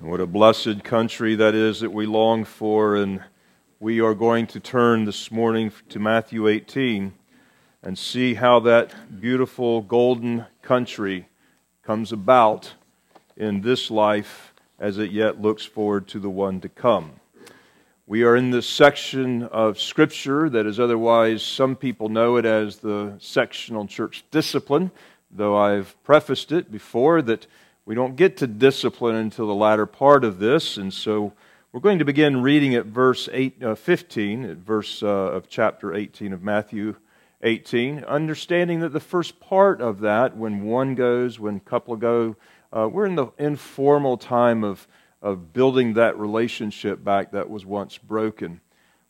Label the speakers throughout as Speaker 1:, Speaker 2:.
Speaker 1: And what a blessed country that is that we long for. And we are going to turn this morning to Matthew 18 and see how that beautiful golden country comes about in this life as it yet looks forward to the one to come. We are in this section of Scripture that is otherwise, some people know it as the sectional church discipline, though I've prefaced it before that we don't get to discipline until the latter part of this, and so we're going to begin reading at verse eight, uh, 15, at verse uh, of chapter 18 of Matthew 18, understanding that the first part of that, when one goes, when couple go, uh, we're in the informal time of, of building that relationship back that was once broken.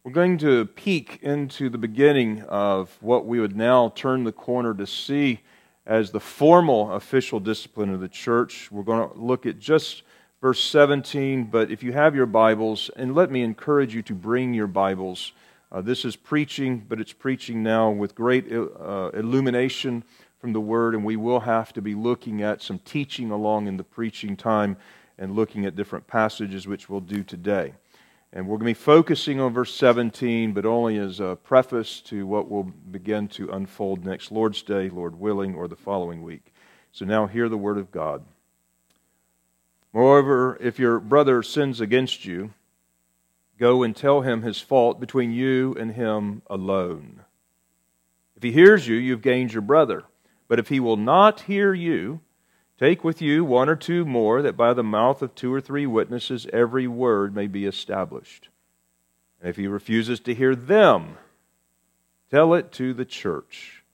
Speaker 1: We're going to peek into the beginning of what we would now turn the corner to see as the formal official discipline of the church. We're going to look at just verse 17, but if you have your Bibles, and let me encourage you to bring your Bibles. Uh, this is preaching, but it's preaching now with great uh, illumination from the Word, and we will have to be looking at some teaching along in the preaching time and looking at different passages, which we'll do today. And we're going to be focusing on verse 17, but only as a preface to what will begin to unfold next Lord's Day, Lord willing, or the following week. So now hear the word of God. Moreover, if your brother sins against you, go and tell him his fault between you and him alone. If he hears you, you've gained your brother. But if he will not hear you, Take with you one or two more, that by the mouth of two or three witnesses every word may be established. And if he refuses to hear them, tell it to the church.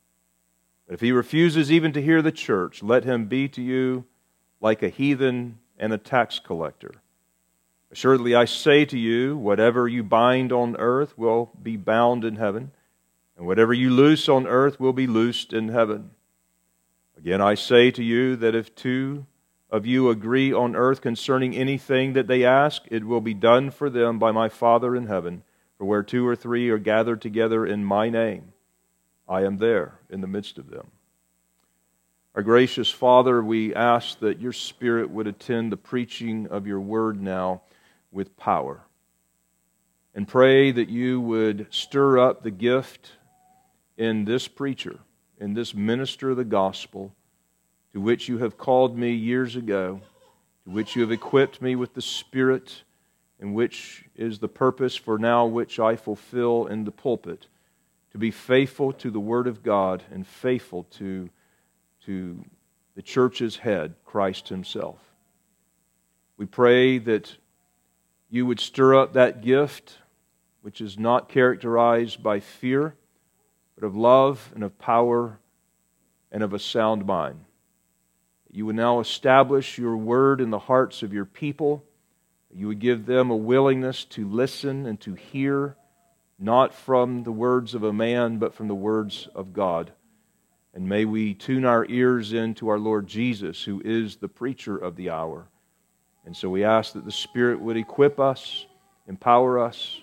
Speaker 1: But if he refuses even to hear the church, let him be to you like a heathen and a tax collector. Assuredly, I say to you, whatever you bind on earth will be bound in heaven, and whatever you loose on earth will be loosed in heaven. Again, I say to you that if two of you agree on earth concerning anything that they ask, it will be done for them by my Father in heaven. For where two or three are gathered together in my name, I am there in the midst of them. Our gracious Father, we ask that your Spirit would attend the preaching of your word now with power. And pray that you would stir up the gift in this preacher in this minister of the gospel, to which you have called me years ago, to which you have equipped me with the Spirit, and which is the purpose for now which I fulfill in the pulpit, to be faithful to the Word of God and faithful to, to the church's head, Christ Himself. We pray that you would stir up that gift, which is not characterized by fear but of love and of power and of a sound mind. You would now establish your word in the hearts of your people. You would give them a willingness to listen and to hear, not from the words of a man, but from the words of God. And may we tune our ears into our Lord Jesus, who is the preacher of the hour. And so we ask that the Spirit would equip us, empower us,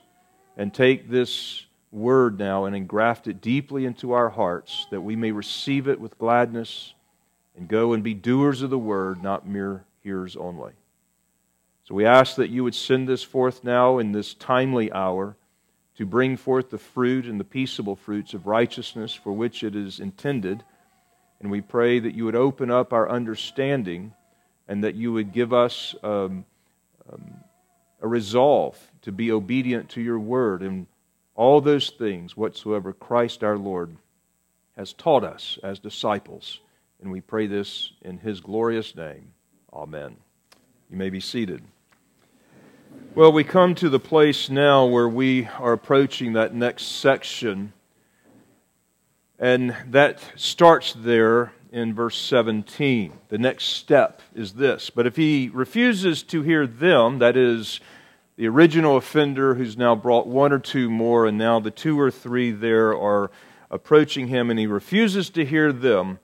Speaker 1: and take this word now and engraft it deeply into our hearts that we may receive it with gladness and go and be doers of the word, not mere hearers only. So we ask that you would send this forth now in this timely hour to bring forth the fruit and the peaceable fruits of righteousness for which it is intended. And we pray that you would open up our understanding and that you would give us um, um, a resolve to be obedient to your word and all those things whatsoever Christ our Lord has taught us as disciples. And we pray this in his glorious name. Amen. You may be seated. Well, we come to the place now where we are approaching that next section. And that starts there in verse 17. The next step is this. But if he refuses to hear them, that is, the original offender who's now brought one or two more, and now the two or three there are approaching him, and he refuses to hear them,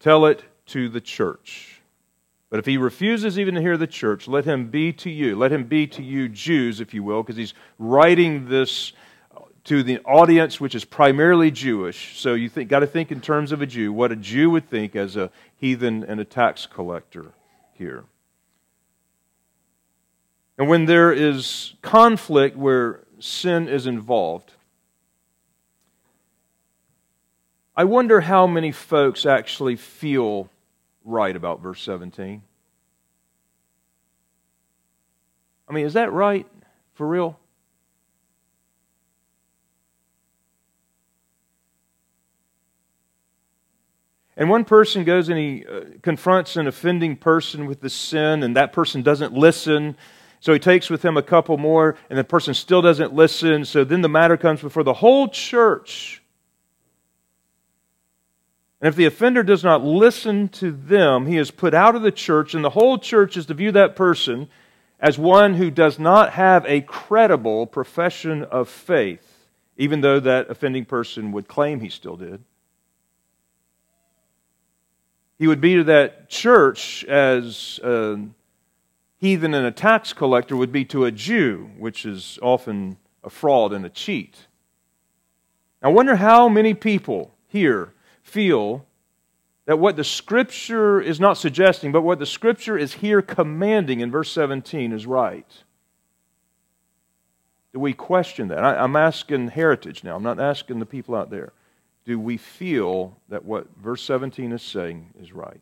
Speaker 1: tell it to the church. But if he refuses even to hear the church, let him be to you. Let him be to you, Jews, if you will, because he's writing this to the audience which is primarily Jewish. So you got to think in terms of a Jew, what a Jew would think as a heathen and a tax collector here. And when there is conflict where sin is involved, I wonder how many folks actually feel right about verse 17. I mean, is that right? For real? And one person goes and he uh, confronts an offending person with the sin, and that person doesn't listen. So he takes with him a couple more, and the person still doesn't listen. So then the matter comes before the whole church. And if the offender does not listen to them, he is put out of the church, and the whole church is to view that person as one who does not have a credible profession of faith, even though that offending person would claim he still did. He would be to that church as a heathen and a tax collector would be to a Jew, which is often a fraud and a cheat. I wonder how many people here feel that what the Scripture is not suggesting, but what the Scripture is here commanding in verse 17 is right. Do we question that? I, am asking heritage now. I'm not asking the people out there do we feel that what verse 17 is saying is right?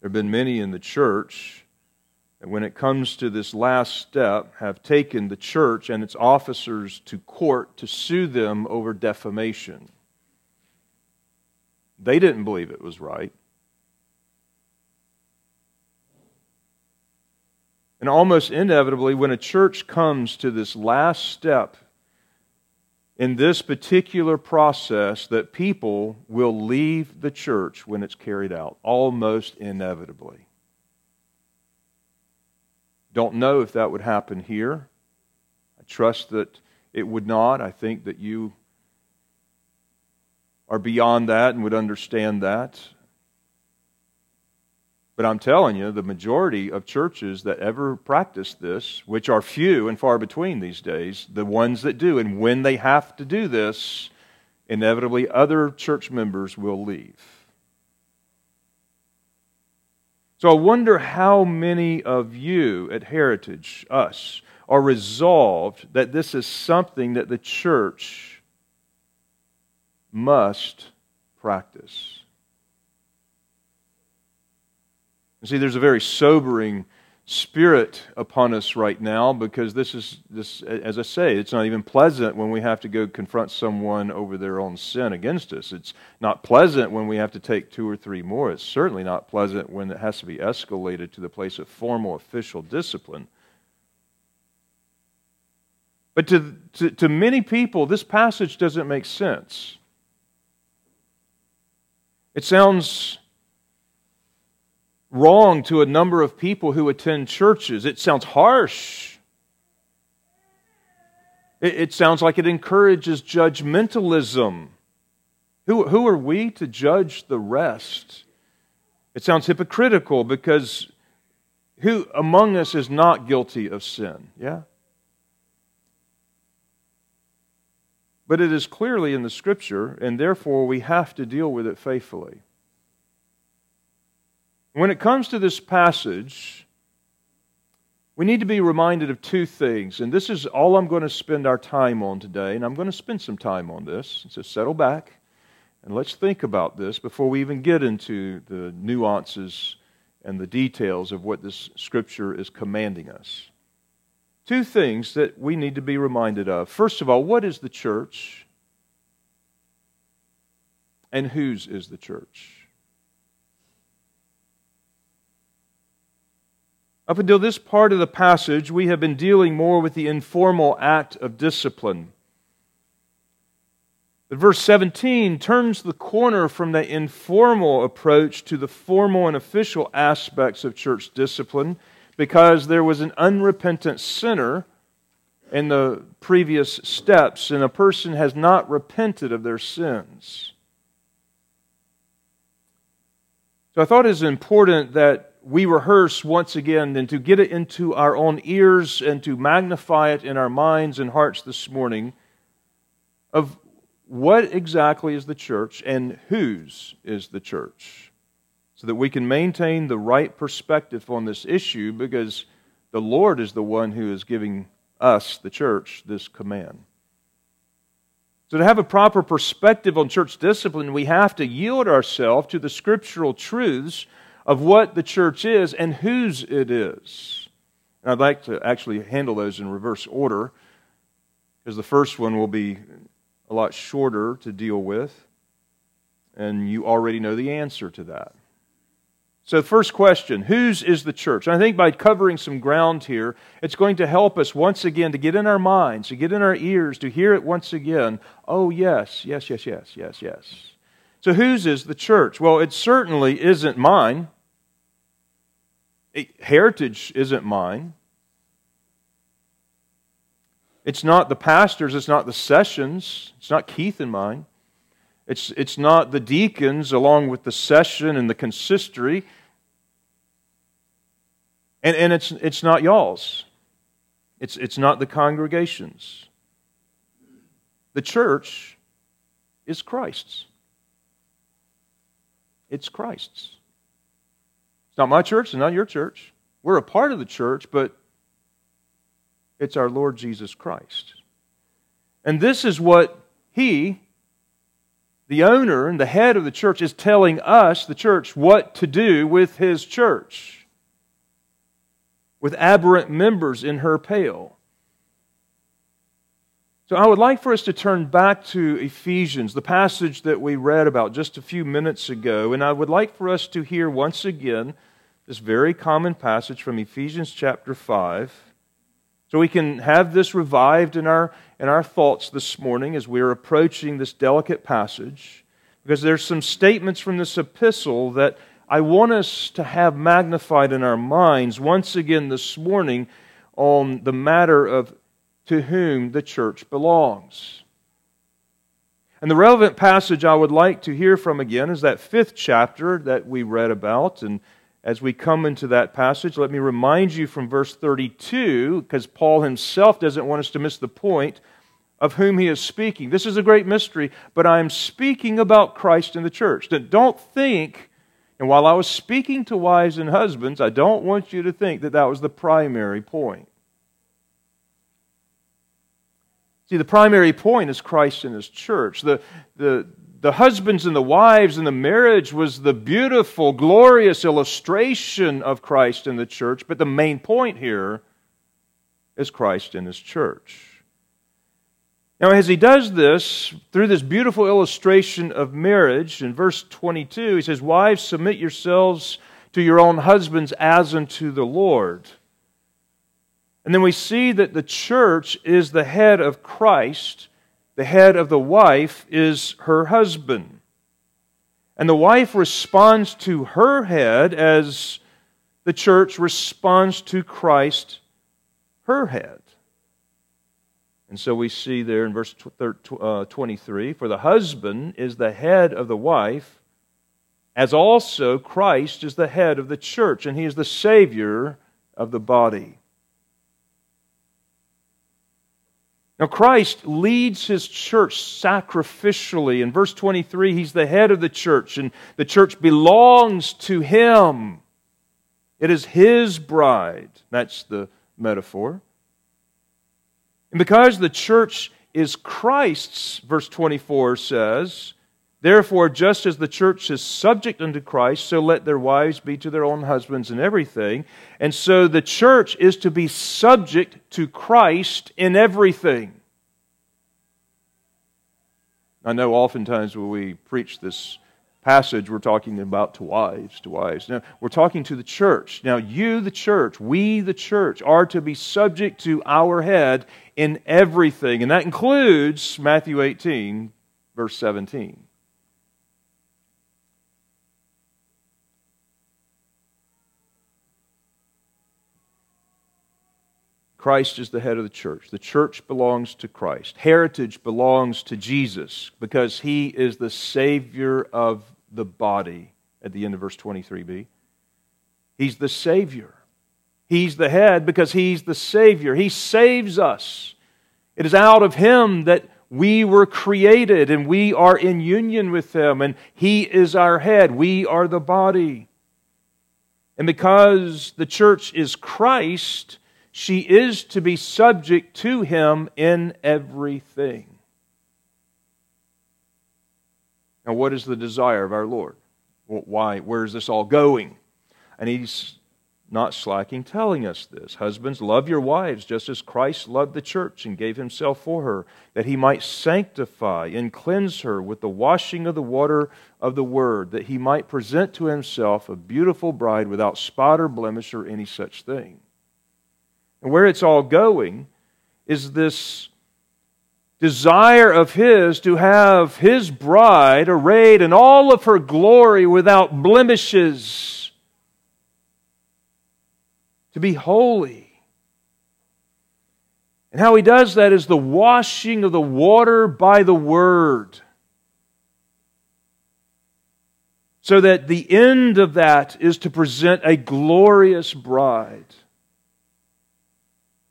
Speaker 1: There have been many in the church when it comes to this last step, have taken the church and its officers to court to sue them over defamation. They didn't believe it was right. And almost inevitably, when a church comes to this last step in this particular process that people will leave the church when it's carried out, almost inevitably. Don't know if that would happen here. I trust that it would not. I think that you are beyond that and would understand that. But I'm telling you, the majority of churches that ever practice this, which are few and far between these days, the ones that do, and when they have to do this, inevitably other church members will leave. So I wonder how many of you at Heritage, us, are resolved that this is something that the church must practice. You see, there's a very sobering spirit upon us right now because this is this as I say, it's not even pleasant when we have to go confront someone over their own sin against us. It's not pleasant when we have to take two or three more. It's certainly not pleasant when it has to be escalated to the place of formal official discipline. But to, to, to many people, this passage doesn't make sense. It sounds wrong to a number of people who attend churches. It sounds harsh. It, it sounds like it encourages judgmentalism. Who, who are we to judge the rest? It sounds hypocritical because who among us is not guilty of sin? Yeah? But it is clearly in the scripture, and therefore we have to deal with it faithfully. When it comes to this passage, we need to be reminded of two things, and this is all I'm going to spend our time on today, and I'm going to spend some time on this. So settle back and let's think about this before we even get into the nuances and the details of what this scripture is commanding us. Two things that we need to be reminded of. First of all, what is the church? And whose is the church? Up until this part of the passage, we have been dealing more with the informal act of discipline. But verse 17 turns the corner from the informal approach to the formal and official aspects of church discipline because there was an unrepentant sinner in the previous steps, and a person has not repented of their sins. So I thought it is important that we rehearse once again and to get it into our own ears and to magnify it in our minds and hearts this morning of what exactly is the church and whose is the church. so that we can maintain the right perspective on this issue because the Lord is the one who is giving us, the church, this command. So, to have a proper perspective on church discipline, we have to yield ourselves to the scriptural truths of what the church is and whose it is. And I'd like to actually handle those in reverse order because the first one will be a lot shorter to deal with, and you already know the answer to that. So, first question whose is the church? And I think by covering some ground here, it's going to help us once again to get in our minds, to get in our ears, to hear it once again. Oh, yes, yes, yes, yes, yes, yes. So, whose is the church? Well, it certainly isn't mine. Heritage isn't mine. It's not the pastors, it's not the sessions, it's not Keith and mine. It's, it's not the deacons along with the session and the consistory. And, and it's, it's not y'all's. It's, it's not the congregations. The church is Christ's. It's Christ's. It's not my church, it's not your church. We're a part of the church, but it's our Lord Jesus Christ. And this is what He the owner and the head of the church is telling us, the church, what to do with his church, with aberrant members in her pale. So I would like for us to turn back to Ephesians, the passage that we read about just a few minutes ago, and I would like for us to hear once again this very common passage from Ephesians chapter 5. So we can have this revived in our, in our thoughts this morning as we are approaching this delicate passage, because there's some statements from this epistle that I want us to have magnified in our minds once again this morning on the matter of to whom the church belongs. And the relevant passage I would like to hear from again is that fifth chapter that we read about and as we come into that passage, let me remind you from verse 32, because Paul himself doesn't want us to miss the point of whom he is speaking. This is a great mystery, but I am speaking about Christ and the church. Don't think, and while I was speaking to wives and husbands, I don't want you to think that that was the primary point. See, the primary point is Christ and his church. The, the, the husbands and the wives and the marriage was the beautiful, glorious illustration of Christ and the church, but the main point here is Christ and his church. Now, as he does this, through this beautiful illustration of marriage, in verse 22, he says, Wives, submit yourselves to your own husbands as unto the Lord. And then we see that the church is the head of Christ the head of the wife is her husband. And the wife responds to her head as the church responds to Christ, her head. And so we see there in verse uh, 23 For the husband is the head of the wife, as also Christ is the head of the church, and he is the Savior of the body. Now, Christ leads his church sacrificially. In verse 23, he's the head of the church, and the church belongs to him. It is his bride. That's the metaphor. And because the church is Christ's, verse 24 says, Therefore, just as the church is subject unto Christ, so let their wives be to their own husbands in everything. And so the church is to be subject to Christ in everything. I know oftentimes when we preach this passage, we're talking about to wives, to wives. Now, we're talking to the church. Now, you, the church, we, the church, are to be subject to our head in everything. And that includes Matthew 18, verse 17. Christ is the head of the church. The church belongs to Christ. Heritage belongs to Jesus because he is the Savior of the body at the end of verse 23b. He's the Savior. He's the head because he's the Savior. He saves us. It is out of him that we were created and we are in union with him, and he is our head. We are the body. And because the church is Christ, she is to be subject to him in everything. Now, what is the desire of our Lord? Why? Where is this all going? And he's not slacking telling us this. Husbands, love your wives just as Christ loved the church and gave himself for her, that he might sanctify and cleanse her with the washing of the water of the word, that he might present to himself a beautiful bride without spot or blemish or any such thing. And where it's all going is this desire of his to have his bride arrayed in all of her glory without blemishes, to be holy. And how he does that is the washing of the water by the word. So that the end of that is to present a glorious bride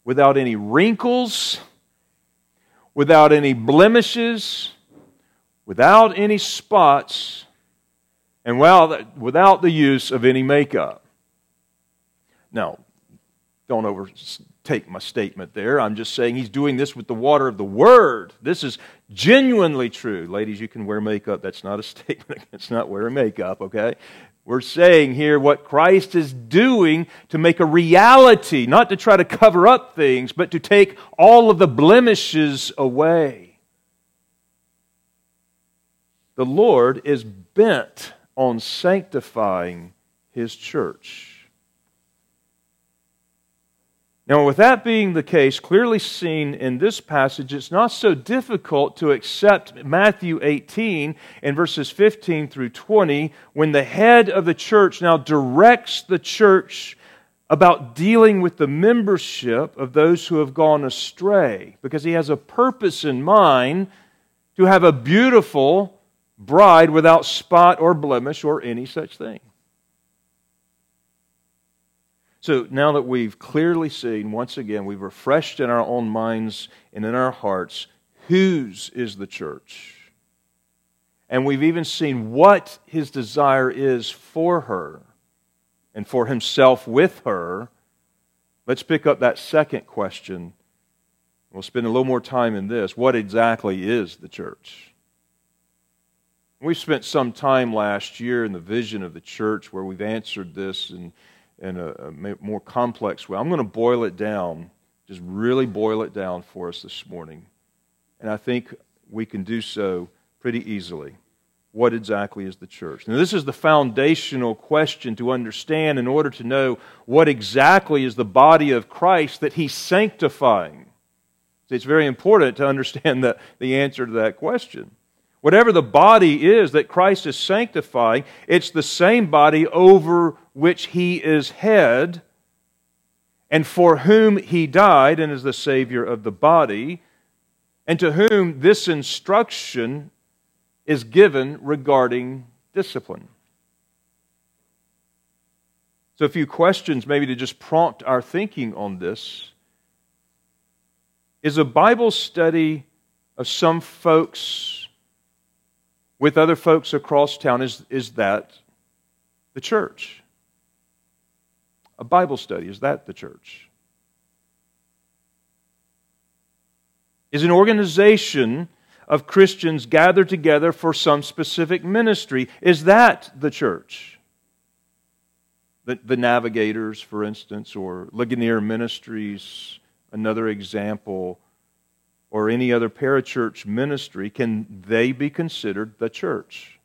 Speaker 1: without any wrinkles without any blemishes, without any spots, and without the use of any makeup. Now, don't overtake my statement there. I'm just saying he's doing this with the water of the Word. This is genuinely true. Ladies, you can wear makeup. That's not a statement against not wearing makeup, okay? We're saying here what Christ is doing to make a reality, not to try to cover up things, but to take all of the blemishes away. The Lord is bent on sanctifying His church. Now, with that being the case, clearly seen in this passage, it's not so difficult to accept Matthew 18 and verses 15 through 20 when the head of the church now directs the church about dealing with the membership of those who have gone astray, because he has a purpose in mind to have a beautiful bride without spot or blemish or any such thing. So now that we've clearly seen, once again, we've refreshed in our own minds and in our hearts whose is the church. And we've even seen what his desire is for her and for himself with her. Let's pick up that second question. We'll spend a little more time in this. What exactly is the church? We spent some time last year in the vision of the church where we've answered this and in a, a more complex way. I'm going to boil it down, just really boil it down for us this morning. And I think we can do so pretty easily. What exactly is the church? Now, this is the foundational question to understand in order to know what exactly is the body of Christ that He's sanctifying. it's very important to understand the, the answer to that question. Whatever the body is that Christ is sanctifying, it's the same body over which he is head and for whom he died and is the Savior of the body, and to whom this instruction is given regarding discipline. So, a few questions maybe to just prompt our thinking on this. Is a Bible study of some folks with other folks across town, is, is that the church? A Bible study, is that the church? Is an organization of Christians gathered together for some specific ministry, is that the church? The, the Navigators, for instance, or Ligonier Ministries, another example or any other parachurch ministry, can they be considered the church?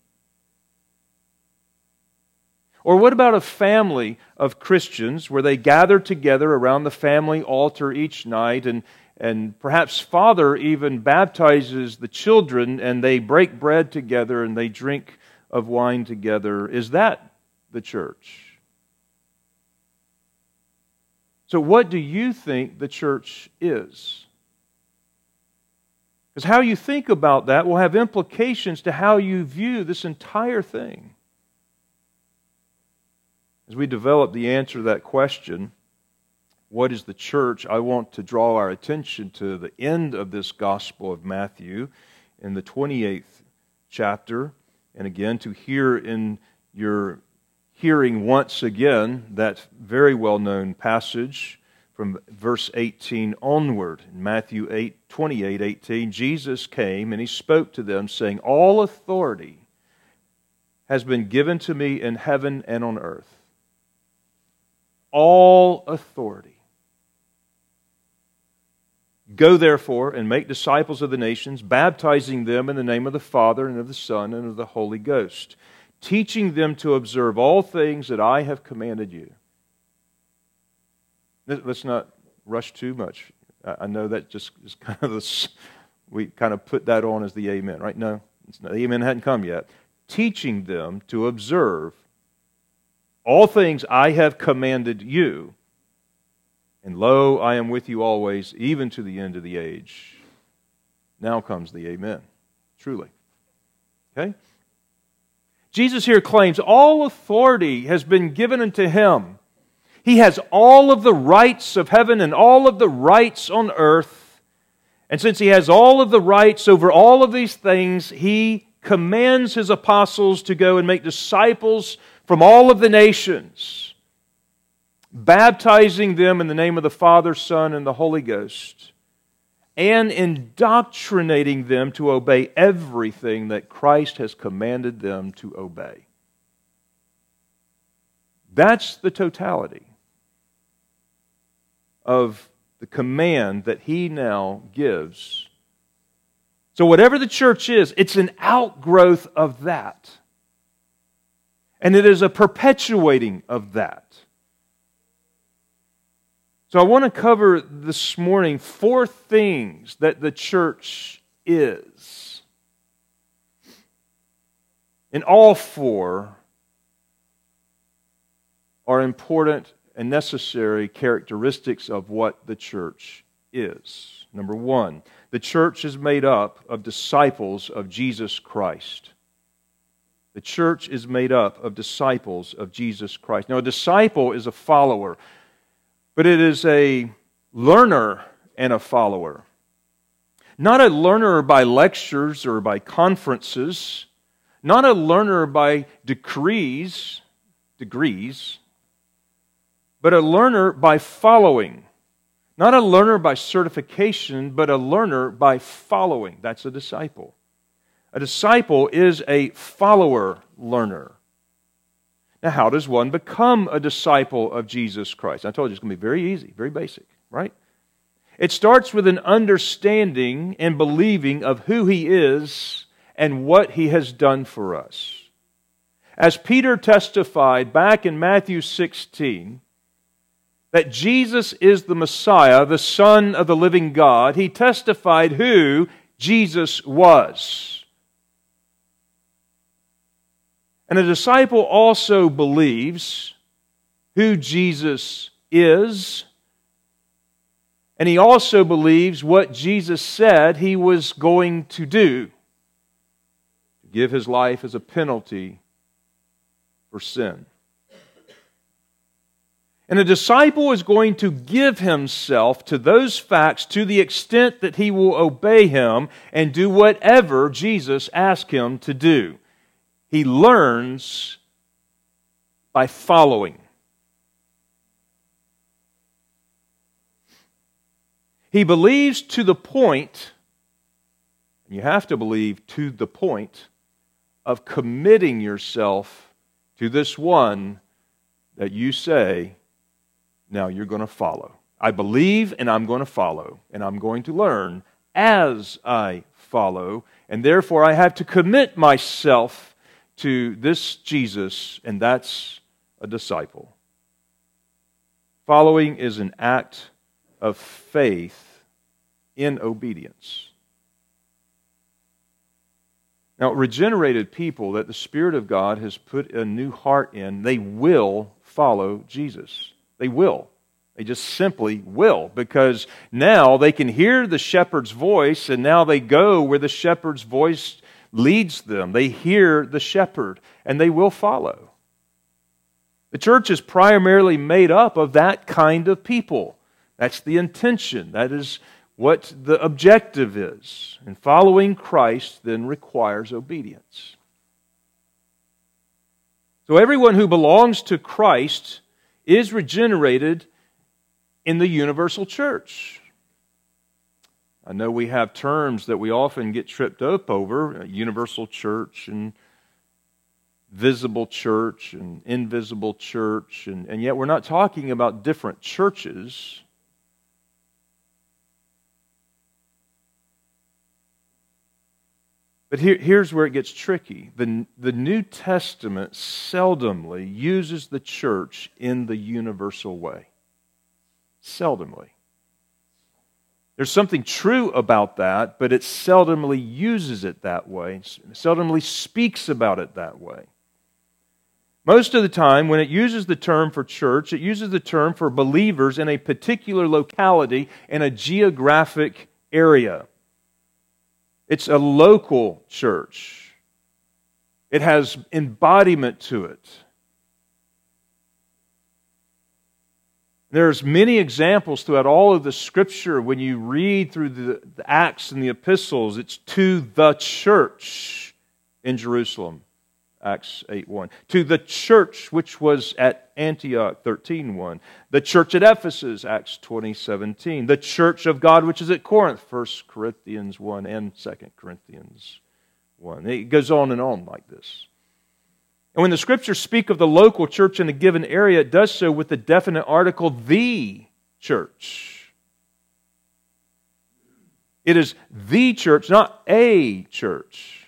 Speaker 1: Or what about a family of Christians where they gather together around the family altar each night and, and perhaps father even baptizes the children and they break bread together and they drink of wine together? Is that the church? So, what do you think the church is? Because how you think about that will have implications to how you view this entire thing. As we develop the answer to that question, what is the church? I want to draw our attention to the end of this Gospel of Matthew in the 28th chapter. And again, to hear in your hearing once again that very well known passage from verse 18 onward. In Matthew 8, 28, 18, Jesus came and he spoke to them, saying, All authority has been given to me in heaven and on earth. All authority. Go therefore and make disciples of the nations, baptizing them in the name of the Father and of the Son and of the Holy Ghost teaching them to observe all things that I have commanded you. Let's not rush too much. I know that just is kind of the, we kind of put that on as the amen, right? No, not, the amen hadn't come yet. Teaching them to observe all things I have commanded you. And lo, I am with you always, even to the end of the age. Now comes the amen, truly. Okay? Jesus here claims all authority has been given unto him. He has all of the rights of heaven and all of the rights on earth. And since he has all of the rights over all of these things, he commands his apostles to go and make disciples from all of the nations, baptizing them in the name of the Father, Son, and the Holy Ghost and indoctrinating them to obey everything that Christ has commanded them to obey. That's the totality of the command that he now gives. So, whatever the church is, it's an outgrowth of that. And it is a perpetuating of that. So I want to cover this morning four things that the church is. And all four are important and necessary characteristics of what the church is. Number one, the church is made up of disciples of Jesus Christ. The church is made up of disciples of Jesus Christ. Now, a disciple is a follower but it is a learner and a follower. Not a learner by lectures or by conferences, not a learner by decrees, degrees, but a learner by following. Not a learner by certification, but a learner by following. That's a disciple. A disciple is a follower learner. Now, how does one become a disciple of Jesus Christ? I told you it's going to be very easy, very basic, right? It starts with an understanding and believing of who He is and what He has done for us. As Peter testified back in Matthew 16, that Jesus is the Messiah, the Son of the living God, he testified who Jesus was. And a disciple also believes who Jesus is, and he also believes what Jesus said he was going to do to give his life as a penalty for sin. And a disciple is going to give himself to those facts to the extent that he will obey him and do whatever Jesus asks him to do. He learns by following. He believes to the point, and you have to believe to the point, of committing yourself to this one that you say, now you're going to follow. I believe and I'm going to follow, and I'm going to learn as I follow, and therefore I have to commit myself to this Jesus, and that's a disciple. Following is an act of faith in obedience. Now, regenerated people that the Spirit of God has put a new heart in, they will follow Jesus. They will. They just simply will because now they can hear the shepherd's voice and now they go where the shepherd's voice leads them. They hear the shepherd and they will follow. The church is primarily made up of that kind of people. That's the intention. That is what the objective is. And following Christ then requires obedience. So everyone who belongs to Christ is regenerated in the universal church. I know we have terms that we often get tripped up over uh, universal church and visible church and invisible church, and, and yet we're not talking about different churches. But here, here's where it gets tricky. The, the New Testament seldomly uses the church in the universal way. Seldomly. There's something true about that, but it seldomly uses it that way, seldomly speaks about it that way. Most of the time, when it uses the term for church, it uses the term for believers in a particular locality in a geographic area. It's a local church, it has embodiment to it. There's many examples throughout all of the scripture when you read through the, the Acts and the epistles, it's to the church in Jerusalem. Acts 8 1. To the church which was at Antioch 13 1. The church at Ephesus, Acts 20 17. The church of God which is at Corinth, 1 Corinthians 1 and 2 Corinthians 1. It goes on and on like this. And when the scriptures speak of the local church in a given area, it does so with the definite article, the church. It is the church, not a church.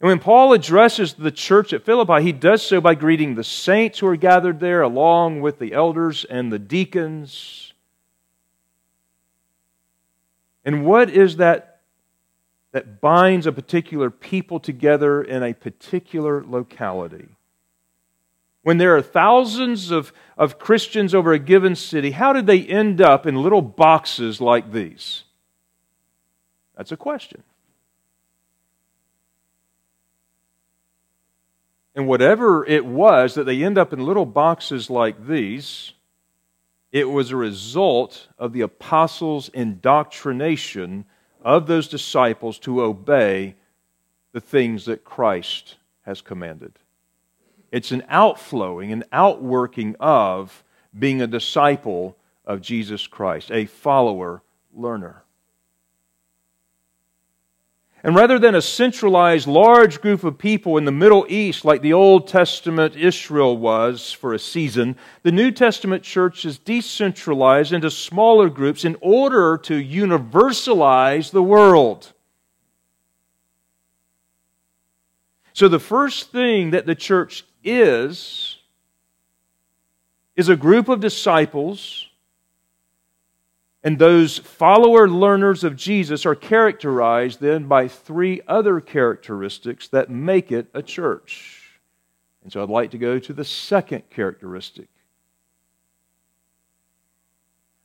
Speaker 1: And when Paul addresses the church at Philippi, he does so by greeting the saints who are gathered there, along with the elders and the deacons. And what is that that binds a particular people together in a particular locality? When there are thousands of, of Christians over a given city, how did they end up in little boxes like these? That's a question. And whatever it was that they end up in little boxes like these, it was a result of the apostles' indoctrination of those disciples to obey the things that Christ has commanded. It's an outflowing, an outworking of being a disciple of Jesus Christ, a follower, learner. And rather than a centralized large group of people in the Middle East like the Old Testament Israel was for a season, the New Testament church is decentralized into smaller groups in order to universalize the world. So the first thing that the church is, is a group of disciples and those follower learners of Jesus are characterized then by three other characteristics that make it a church. And so I'd like to go to the second characteristic.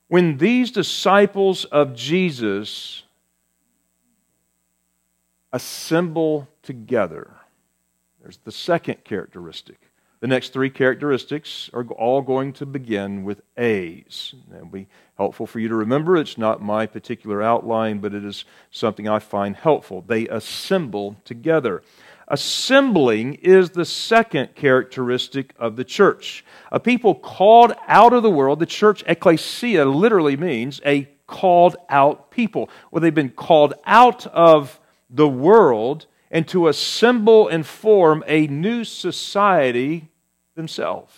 Speaker 1: When these disciples of Jesus assemble together, there's the second characteristic. The next three characteristics are all going to begin with A's. It'll be helpful for you to remember. It's not my particular outline, but it is something I find helpful. They assemble together. Assembling is the second characteristic of the church. A people called out of the world, the church, ecclesia, literally means a called out people. Well, they've been called out of the world and to assemble and form a new society themselves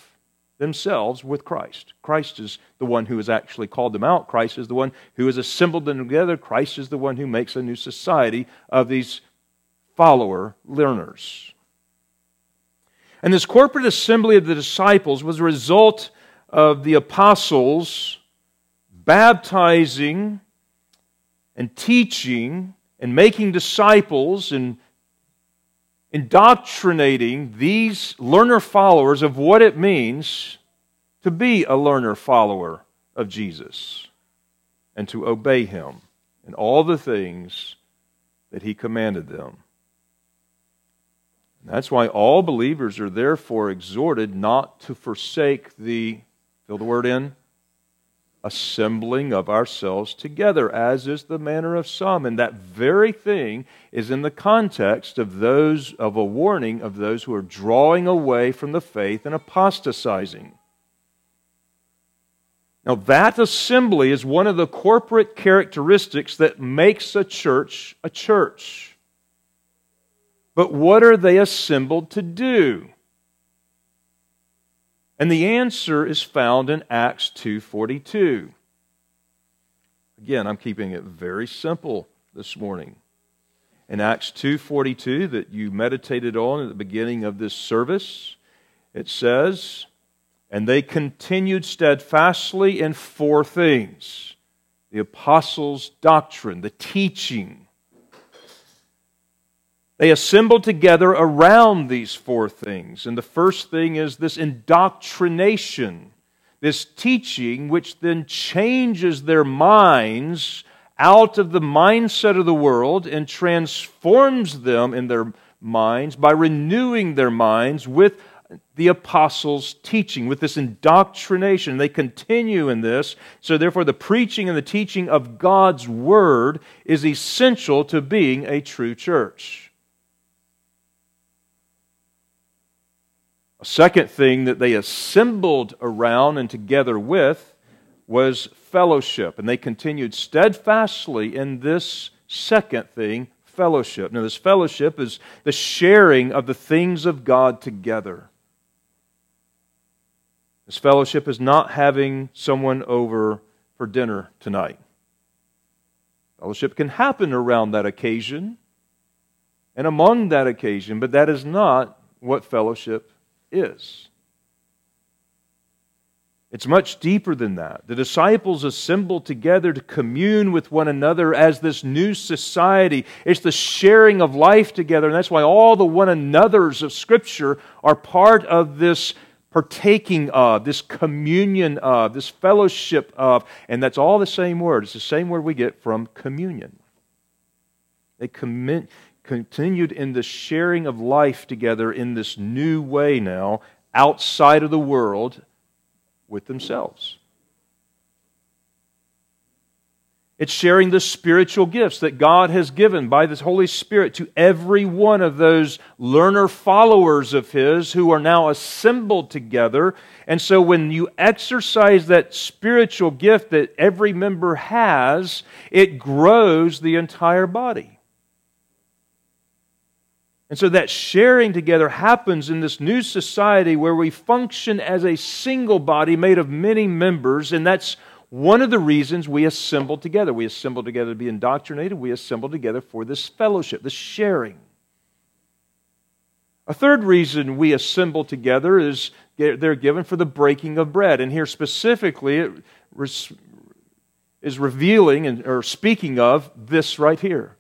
Speaker 1: themselves with Christ. Christ is the one who has actually called them out. Christ is the one who has assembled them together. Christ is the one who makes a new society of these follower learners. And this corporate assembly of the disciples was a result of the apostles baptizing and teaching and making disciples and indoctrinating these learner followers of what it means to be a learner follower of Jesus and to obey him in all the things that he commanded them. That's why all believers are therefore exhorted not to forsake the, fill the word in, assembling of ourselves together, as is the manner of some. And that very thing is in the context of those of a warning of those who are drawing away from the faith and apostatizing. Now, that assembly is one of the corporate characteristics that makes a church a church. But what are they assembled to do? And the answer is found in Acts 2:42. Again, I'm keeping it very simple this morning. In Acts 2:42 that you meditated on at the beginning of this service, it says, "And they continued steadfastly in four things: the apostles' doctrine, the teaching, they assemble together around these four things. And the first thing is this indoctrination, this teaching, which then changes their minds out of the mindset of the world and transforms them in their minds by renewing their minds with the apostles' teaching, with this indoctrination. They continue in this. So, therefore, the preaching and the teaching of God's Word is essential to being a true church. A second thing that they assembled around and together with was fellowship. And they continued steadfastly in this second thing, fellowship. Now, this fellowship is the sharing of the things of God together. This fellowship is not having someone over for dinner tonight. Fellowship can happen around that occasion and among that occasion, but that is not what fellowship is. It's much deeper than that. The disciples assemble together to commune with one another as this new society. It's the sharing of life together, and that's why all the one another's of Scripture are part of this partaking of, this communion of, this fellowship of, and that's all the same word. It's the same word we get from communion. They commit continued in the sharing of life together in this new way now, outside of the world, with themselves. It's sharing the spiritual gifts that God has given by the Holy Spirit to every one of those learner followers of His who are now assembled together. And so when you exercise that spiritual gift that every member has, it grows the entire body. And so that sharing together happens in this new society where we function as a single body made of many members, and that's one of the reasons we assemble together. We assemble together to be indoctrinated, we assemble together for this fellowship, this sharing. A third reason we assemble together is they're given for the breaking of bread. And here specifically, it is revealing or speaking of this right here.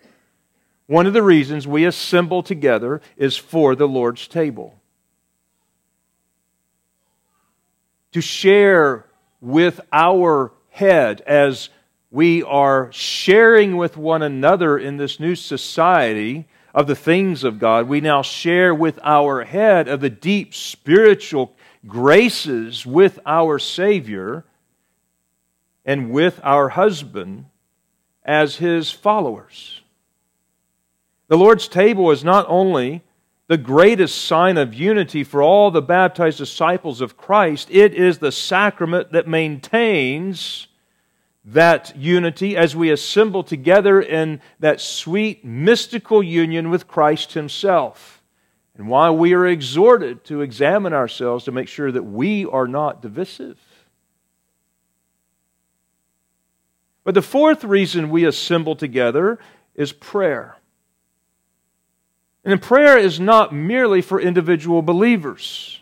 Speaker 1: One of the reasons we assemble together is for the Lord's table. To share with our head as we are sharing with one another in this new society of the things of God, we now share with our head of the deep spiritual graces with our Savior and with our husband as his followers. The Lord's table is not only the greatest sign of unity for all the baptized disciples of Christ, it is the sacrament that maintains that unity as we assemble together in that sweet mystical union with Christ Himself. And why we are exhorted to examine ourselves to make sure that we are not divisive. But the fourth reason we assemble together is prayer. And prayer is not merely for individual believers.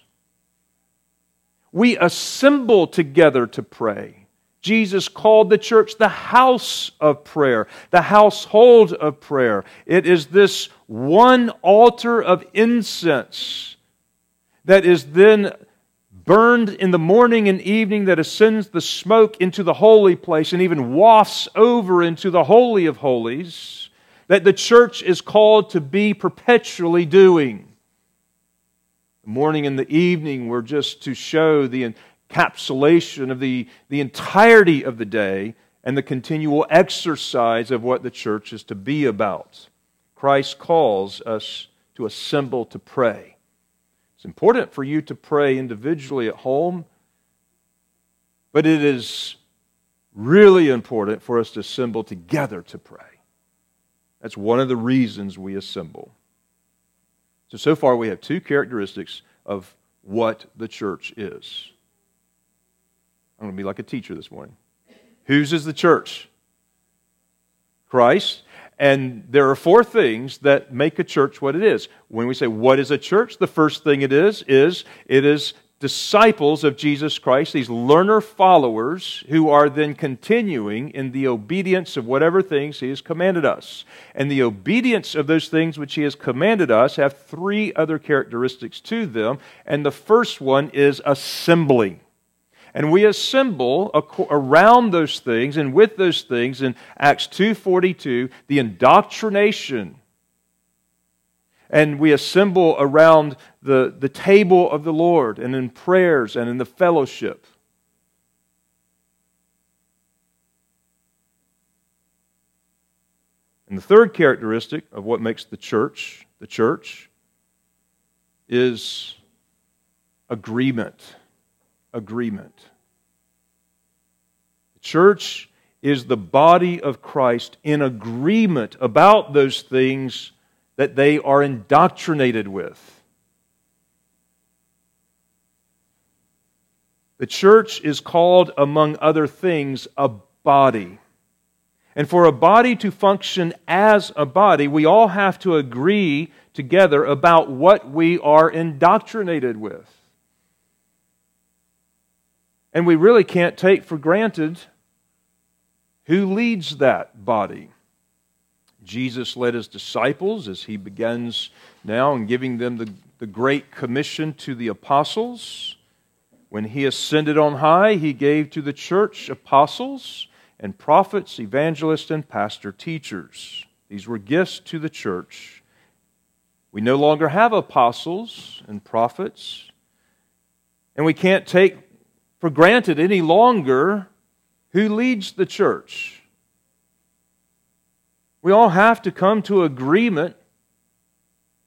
Speaker 1: We assemble together to pray. Jesus called the church the house of prayer, the household of prayer. It is this one altar of incense that is then burned in the morning and evening that ascends the smoke into the holy place and even wafts over into the Holy of Holies that the church is called to be perpetually doing. The morning and the evening were just to show the encapsulation of the, the entirety of the day and the continual exercise of what the church is to be about. Christ calls us to assemble to pray. It's important for you to pray individually at home, but it is really important for us to assemble together to pray. That's one of the reasons we assemble. So, so far we have two characteristics of what the church is. I'm going to be like a teacher this morning. Whose is the church? Christ. And there are four things that make a church what it is. When we say, What is a church? the first thing it is, is it is disciples of Jesus Christ, these learner followers who are then continuing in the obedience of whatever things He has commanded us. And the obedience of those things which He has commanded us have three other characteristics to them. And the first one is assembly. And we assemble around those things and with those things in Acts 2:42 the indoctrination and we assemble around the, the table of the Lord and in prayers and in the fellowship. And the third characteristic of what makes the church the church is agreement. Agreement. The church is the body of Christ in agreement about those things that they are indoctrinated with. The church is called, among other things, a body. And for a body to function as a body, we all have to agree together about what we are indoctrinated with. And we really can't take for granted who leads that body. Jesus led his disciples as he begins now in giving them the, the Great Commission to the apostles. When he ascended on high, he gave to the church apostles and prophets, evangelists, and pastor teachers. These were gifts to the church. We no longer have apostles and prophets, and we can't take for granted any longer who leads the church. We all have to come to agreement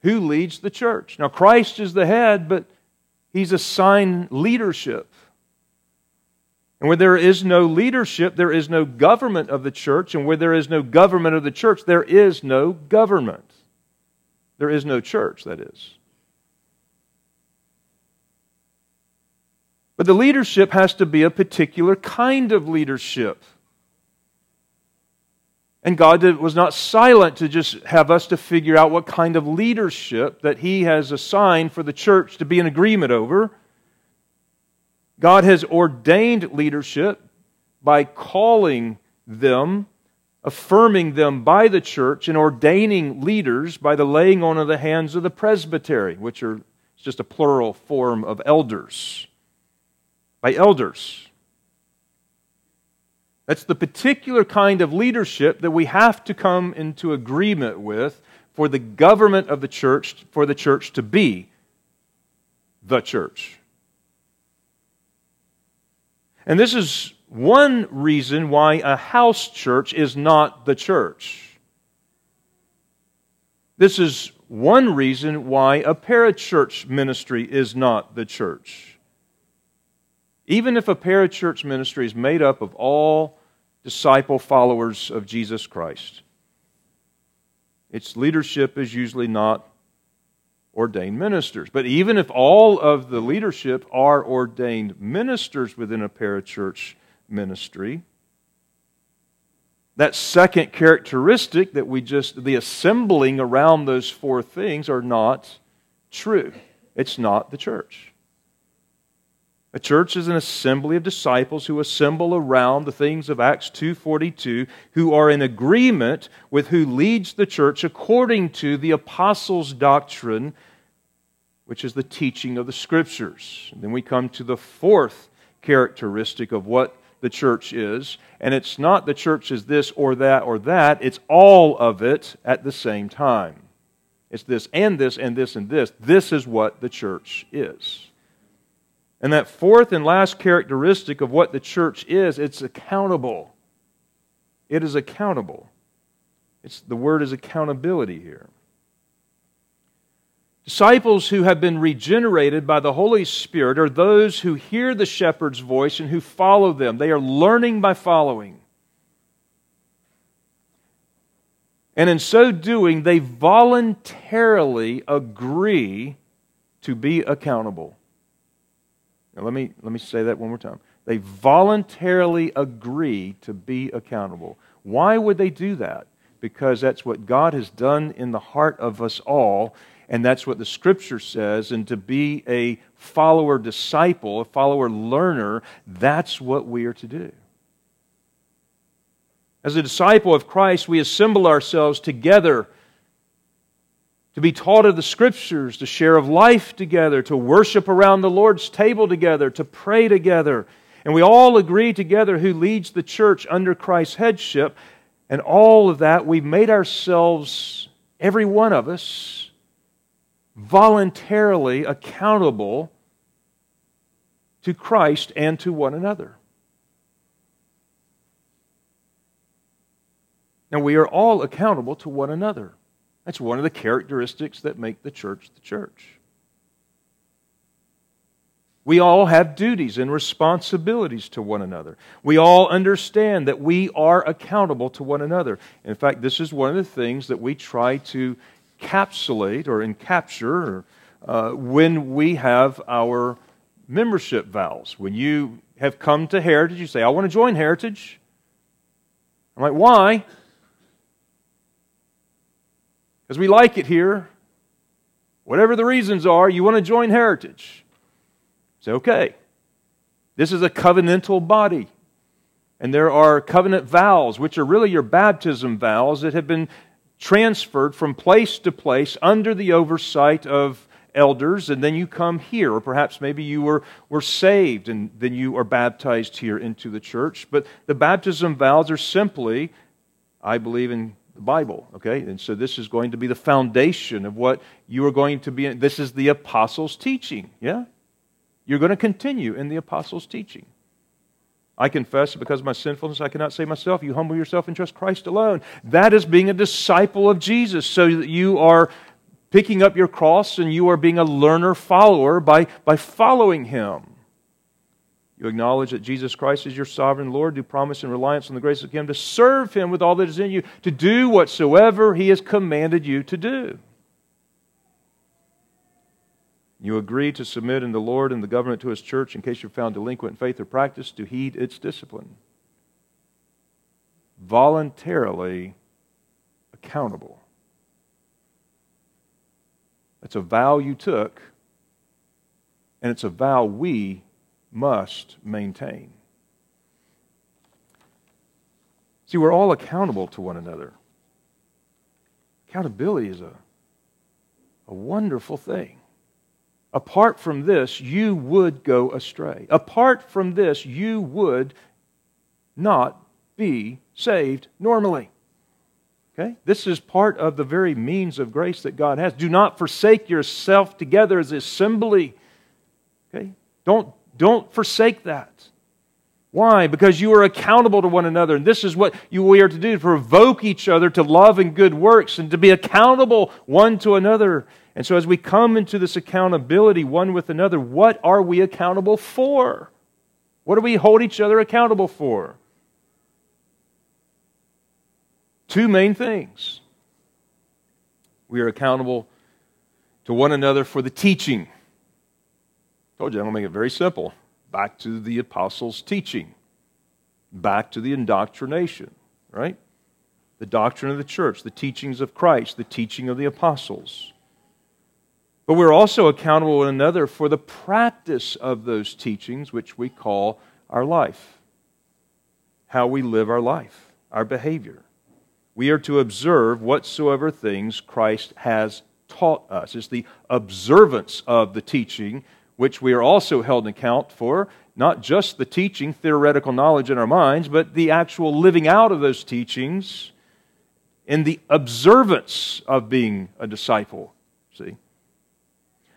Speaker 1: who leads the church. Now, Christ is the head, but he's assigned leadership. And where there is no leadership, there is no government of the church. And where there is no government of the church, there is no government. There is no church, that is. But the leadership has to be a particular kind of leadership. And God was not silent to just have us to figure out what kind of leadership that He has assigned for the church to be in agreement over. God has ordained leadership by calling them, affirming them by the church, and ordaining leaders by the laying on of the hands of the presbytery, which are just a plural form of elders. By elders. That's the particular kind of leadership that we have to come into agreement with for the government of the church, for the church to be the church. And this is one reason why a house church is not the church. This is one reason why a parachurch ministry is not the church. Even if a parachurch ministry is made up of all disciple followers of Jesus Christ. Its leadership is usually not ordained ministers. But even if all of the leadership are ordained ministers within a parachurch ministry, that second characteristic that we just, the assembling around those four things, are not true. It's not the church. A church is an assembly of disciples who assemble around the things of Acts 2:42 who are in agreement with who leads the church according to the apostles' doctrine which is the teaching of the scriptures. And then we come to the fourth characteristic of what the church is, and it's not the church is this or that or that, it's all of it at the same time. It's this and this and this and this. This is what the church is. And that fourth and last characteristic of what the church is, it's accountable. It is accountable. It's, the word is accountability here. Disciples who have been regenerated by the Holy Spirit are those who hear the shepherd's voice and who follow them. They are learning by following. And in so doing, they voluntarily agree to be accountable. Now, let me, let me say that one more time. They voluntarily agree to be accountable. Why would they do that? Because that's what God has done in the heart of us all, and that's what the Scripture says. And to be a follower disciple, a follower learner, that's what we are to do. As a disciple of Christ, we assemble ourselves together to be taught of the Scriptures, to share of life together, to worship around the Lord's table together, to pray together. And we all agree together who leads the church under Christ's headship. And all of that, we've made ourselves, every one of us, voluntarily accountable to Christ and to one another. Now, we are all accountable to one another. That's one of the characteristics that make the church the church. We all have duties and responsibilities to one another. We all understand that we are accountable to one another. In fact, this is one of the things that we try to capsulate or encapture uh, when we have our membership vows. When you have come to Heritage, you say, I want to join Heritage. I'm like, why? Because we like it here. Whatever the reasons are, you want to join Heritage. Say, okay. This is a covenantal body. And there are covenant vows, which are really your baptism vows that have been transferred from place to place under the oversight of elders, and then you come here. Or perhaps maybe you were, were saved and then you are baptized here into the church. But the baptism vows are simply, I believe in the Bible, okay? And so this is going to be the foundation of what you are going to be. This is the apostles' teaching, yeah? You're going to continue in the apostles' teaching. I confess because of my sinfulness, I cannot save myself. You humble yourself and trust Christ alone. That is being a disciple of Jesus, so that you are picking up your cross and you are being a learner follower by, by following him. You acknowledge that Jesus Christ is your sovereign Lord, do promise and reliance on the grace of Him to serve Him with all that is in you, to do whatsoever He has commanded you to do. You agree to submit in the Lord and the government to His church in case you're found delinquent in faith or practice, to heed its discipline. Voluntarily accountable. That's a vow you took, and it's a vow we must maintain. See, we're all accountable to one another. Accountability is a, a wonderful thing. Apart from this, you would go astray. Apart from this, you would not be saved normally. Okay? This is part of the very means of grace that God has. Do not forsake yourself together as assembly. Okay? Don't don't forsake that. Why? Because you are accountable to one another. And this is what you, we are to do to provoke each other to love and good works and to be accountable one to another. And so, as we come into this accountability one with another, what are we accountable for? What do we hold each other accountable for? Two main things. We are accountable to one another for the teaching Told you, I'm going to make it very simple. Back to the apostles' teaching, back to the indoctrination, right? The doctrine of the church, the teachings of Christ, the teaching of the apostles. But we're also accountable one another for the practice of those teachings, which we call our life. How we live our life, our behavior. We are to observe whatsoever things Christ has taught us. It's the observance of the teaching which we are also held in account for, not just the teaching, theoretical knowledge in our minds, but the actual living out of those teachings in the observance of being a disciple. See?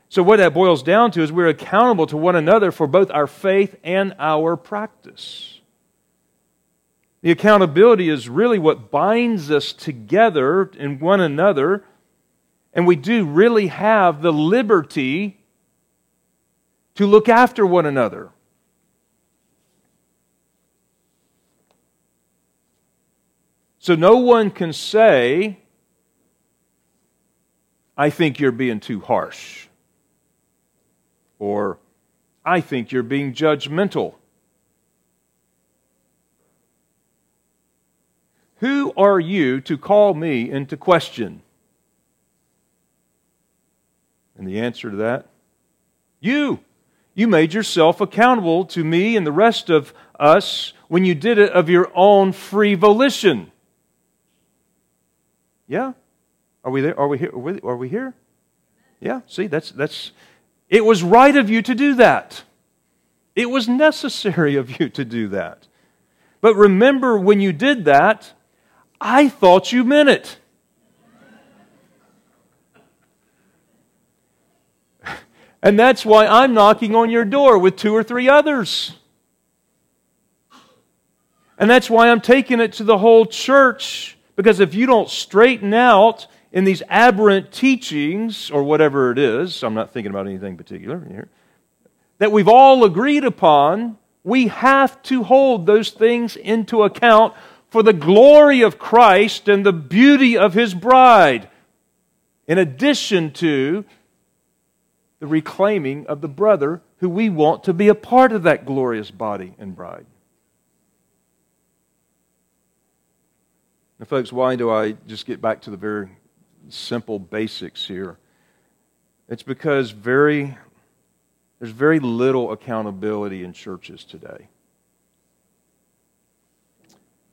Speaker 1: So, what that boils down to is we're accountable to one another for both our faith and our practice. The accountability is really what binds us together in one another, and we do really have the liberty to look after one another. So, no one can say, I think you're being too harsh or I think you're being judgmental. Who are you to call me into question? And the answer to that? You. You made yourself accountable to me and the rest of us when you did it of your own free volition. Yeah? Are we there? Are we here? Are we here? Yeah, see, that's, that's, it was right of you to do that. It was necessary of you to do that. But remember, when you did that, I thought you meant it. And that's why I'm knocking on your door with two or three others. And that's why I'm taking it to the whole church. Because if you don't straighten out in these aberrant teachings, or whatever it is, I'm not thinking about anything particular here, that we've all agreed upon, we have to hold those things into account for the glory of Christ and the beauty of His bride, in addition to the reclaiming of the brother who we want to be a part of that glorious body and bride. Now, folks, why do I just get back to the very simple basics here. It's because very, there's very little accountability in churches today.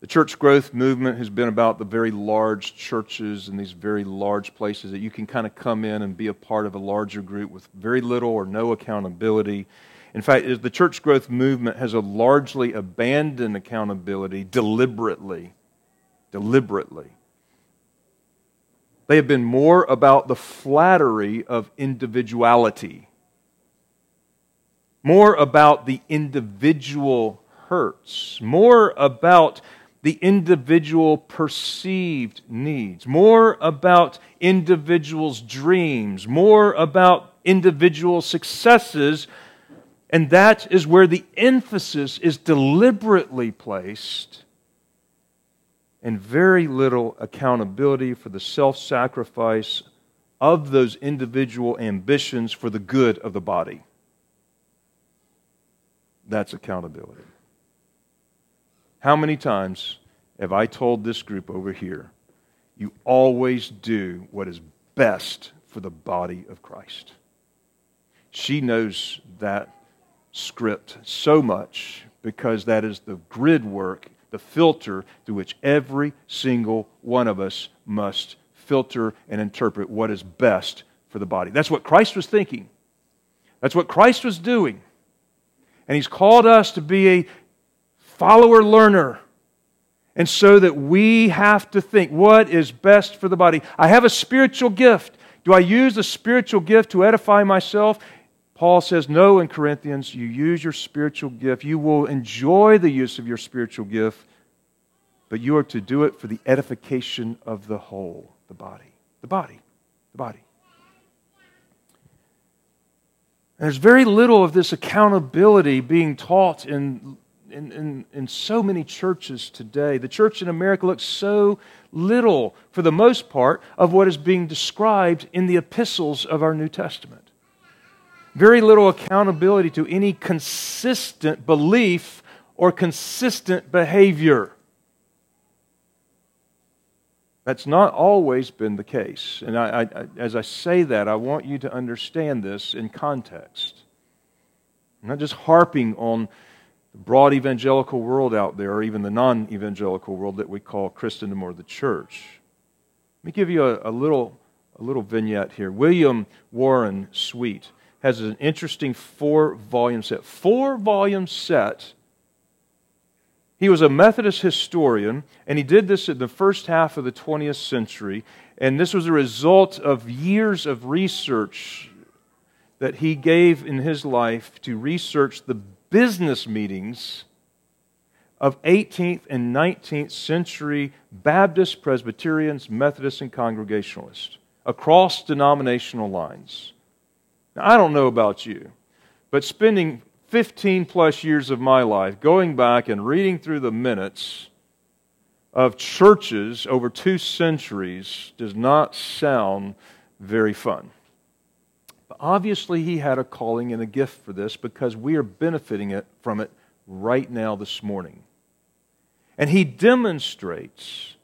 Speaker 1: The church growth movement has been about the very large churches and these very large places that you can kind of come in and be a part of a larger group with very little or no accountability. In fact, the church growth movement has largely abandoned accountability deliberately. Deliberately. They have been more about the flattery of individuality, more about the individual hurts, more about the individual perceived needs, more about individuals' dreams, more about individual successes. And that is where the emphasis is deliberately placed and very little accountability for the self sacrifice of those individual ambitions for the good of the body. That's accountability. How many times have I told this group over here, you always do what is best for the body of Christ? She knows that script so much because that is the grid work the filter through which every single one of us must filter and interpret what is best for the body. That's what Christ was thinking. That's what Christ was doing. And He's called us to be a follower learner. And so that we have to think what is best for the body. I have a spiritual gift. Do I use the spiritual gift to edify myself? Paul says, No, in Corinthians, you use your spiritual gift. You will enjoy the use of your spiritual gift, but you are to do it for the edification of the whole, the body. The body. The body. And there's very little of this accountability being taught in, in, in, in, so many churches today. The church in America looks so little, for the most part, of what is being described in the epistles of our New Testament very little accountability to any consistent belief or consistent behavior. That's not always been the case. And I, I, as I say that, I want you to understand this in context. I'm not just harping on the broad evangelical world out there, or even the non evangelical world that we call Christendom or the church. Let me give you a, a, little, a little vignette here. William Warren Sweet has an interesting four volume set. Four volume set. He was a Methodist historian, and he did this in the first half of the 20th century. And this was a result of years of research that he gave in his life to research the business meetings of 18th and 19th century Baptists, Presbyterians, Methodists, and Congregationalists across denominational lines. Now, I don't know about you, but spending 15 plus years of my life going back and reading through the minutes of churches over two centuries does not sound very fun. Obviously, he had a calling and a gift for this because we are benefiting it, from it right now this morning. And he demonstrates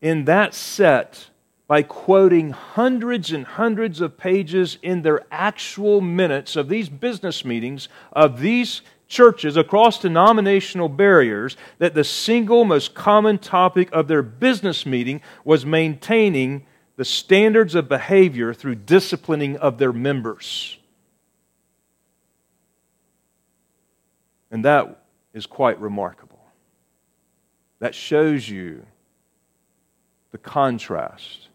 Speaker 1: in that set by quoting hundreds and hundreds of pages in their actual minutes of these business meetings of these churches across denominational barriers that the single most common topic of their business meeting was maintaining the standards of behavior through disciplining of their members. And that is quite remarkable. That shows you the contrast,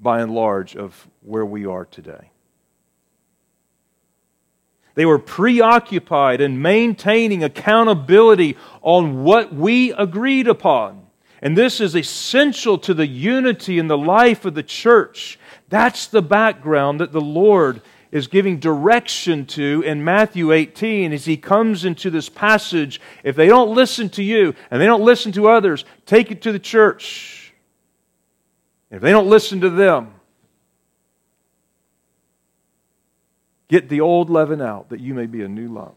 Speaker 1: by and large, of where we are today. They were preoccupied in maintaining accountability on what we agreed upon. And this is essential to the unity in the life of the church. That's the background that the Lord is giving direction to in Matthew 18 as he comes into this passage. If they don't listen to you and they don't listen to others, take it to the church. If they don't listen to them, Get the old leaven out that you may be a new lump.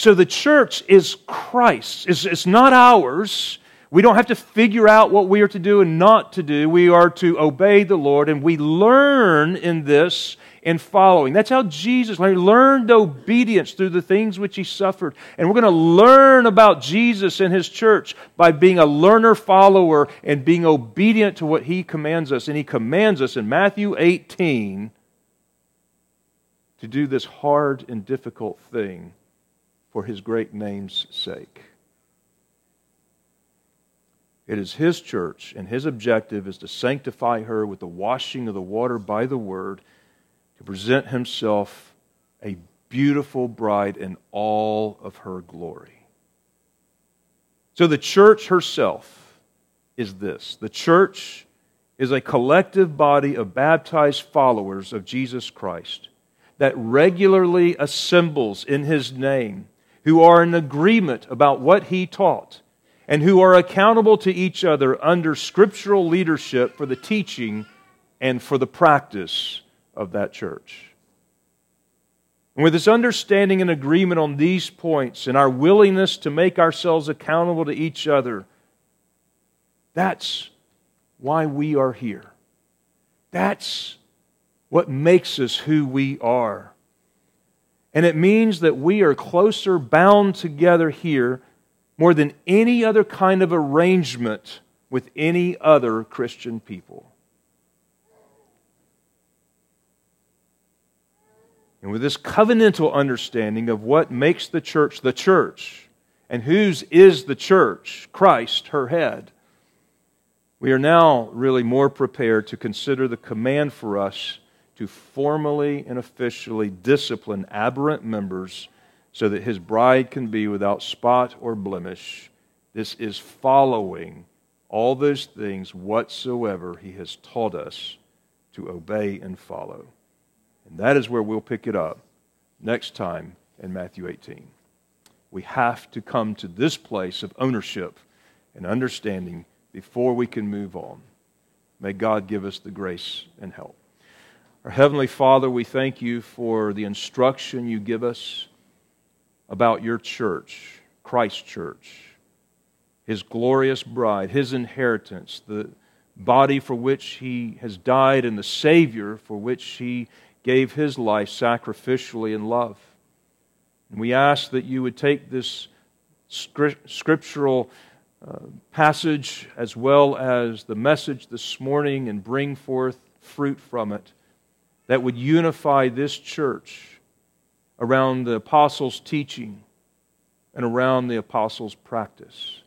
Speaker 1: So the church is Christ. It's, it's not ours. We don't have to figure out what we are to do and not to do. We are to obey the Lord, and we learn in this in following. That's how Jesus learned, learned obedience through the things which he suffered. And we're going to learn about Jesus and his church by being a learner follower and being obedient to what he commands us. And he commands us in Matthew 18 to do this hard and difficult thing for his great name's sake. It is his church, and his objective is to sanctify her with the washing of the water by the word, to present himself a beautiful bride in all of her glory. So the church herself is this the church is a collective body of baptized followers of Jesus Christ that regularly assembles in his name, who are in agreement about what he taught, and who are accountable to each other under scriptural leadership for the teaching and for the practice of that church. And with this understanding and agreement on these points and our willingness to make ourselves accountable to each other, that's why we are here. That's what makes us who we are. And it means that we are closer bound together here more than any other kind of arrangement with any other Christian people. And with this covenantal understanding of what makes the church the church and whose is the church, Christ, her head, we are now really more prepared to consider the command for us to formally and officially discipline aberrant members so that his bride can be without spot or blemish. This is following all those things whatsoever he has taught us to obey and follow. And that is where we'll pick it up next time in Matthew 18. We have to come to this place of ownership and understanding before we can move on. May God give us the grace and help. Our Heavenly Father, we thank you for the instruction you give us about your church, Christ Church, his glorious bride, his inheritance, the body for which he has died, and the Savior for which he gave his life sacrificially in love. And we ask that you would take this scriptural uh, passage as well as the message this morning and bring forth fruit from it that would unify this church around the apostles' teaching and around the apostles' practice.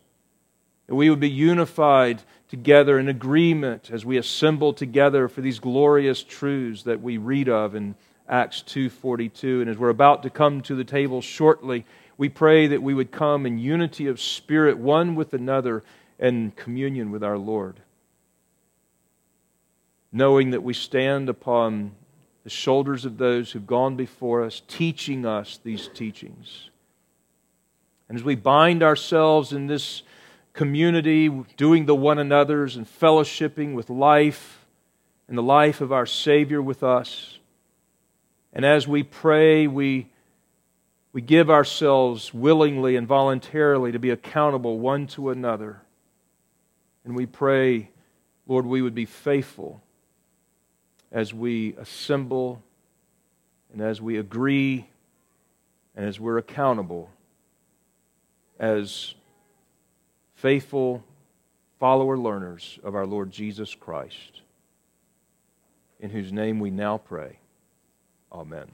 Speaker 1: That we would be unified together in agreement as we assemble together for these glorious truths that we read of in Acts 2:42 and as we're about to come to the table shortly we pray that we would come in unity of spirit one with another and communion with our Lord knowing that we stand upon the shoulders of those who've gone before us teaching us these teachings and as we bind ourselves in this community, doing the one another's and fellowshipping with life and the life of our Savior with us. And as we pray, we, we give ourselves willingly and voluntarily to be accountable one to another. And we pray, Lord, we would be faithful as we assemble and as we agree and as we're accountable as faithful follower learners of our Lord Jesus Christ, in whose name we now pray. Amen.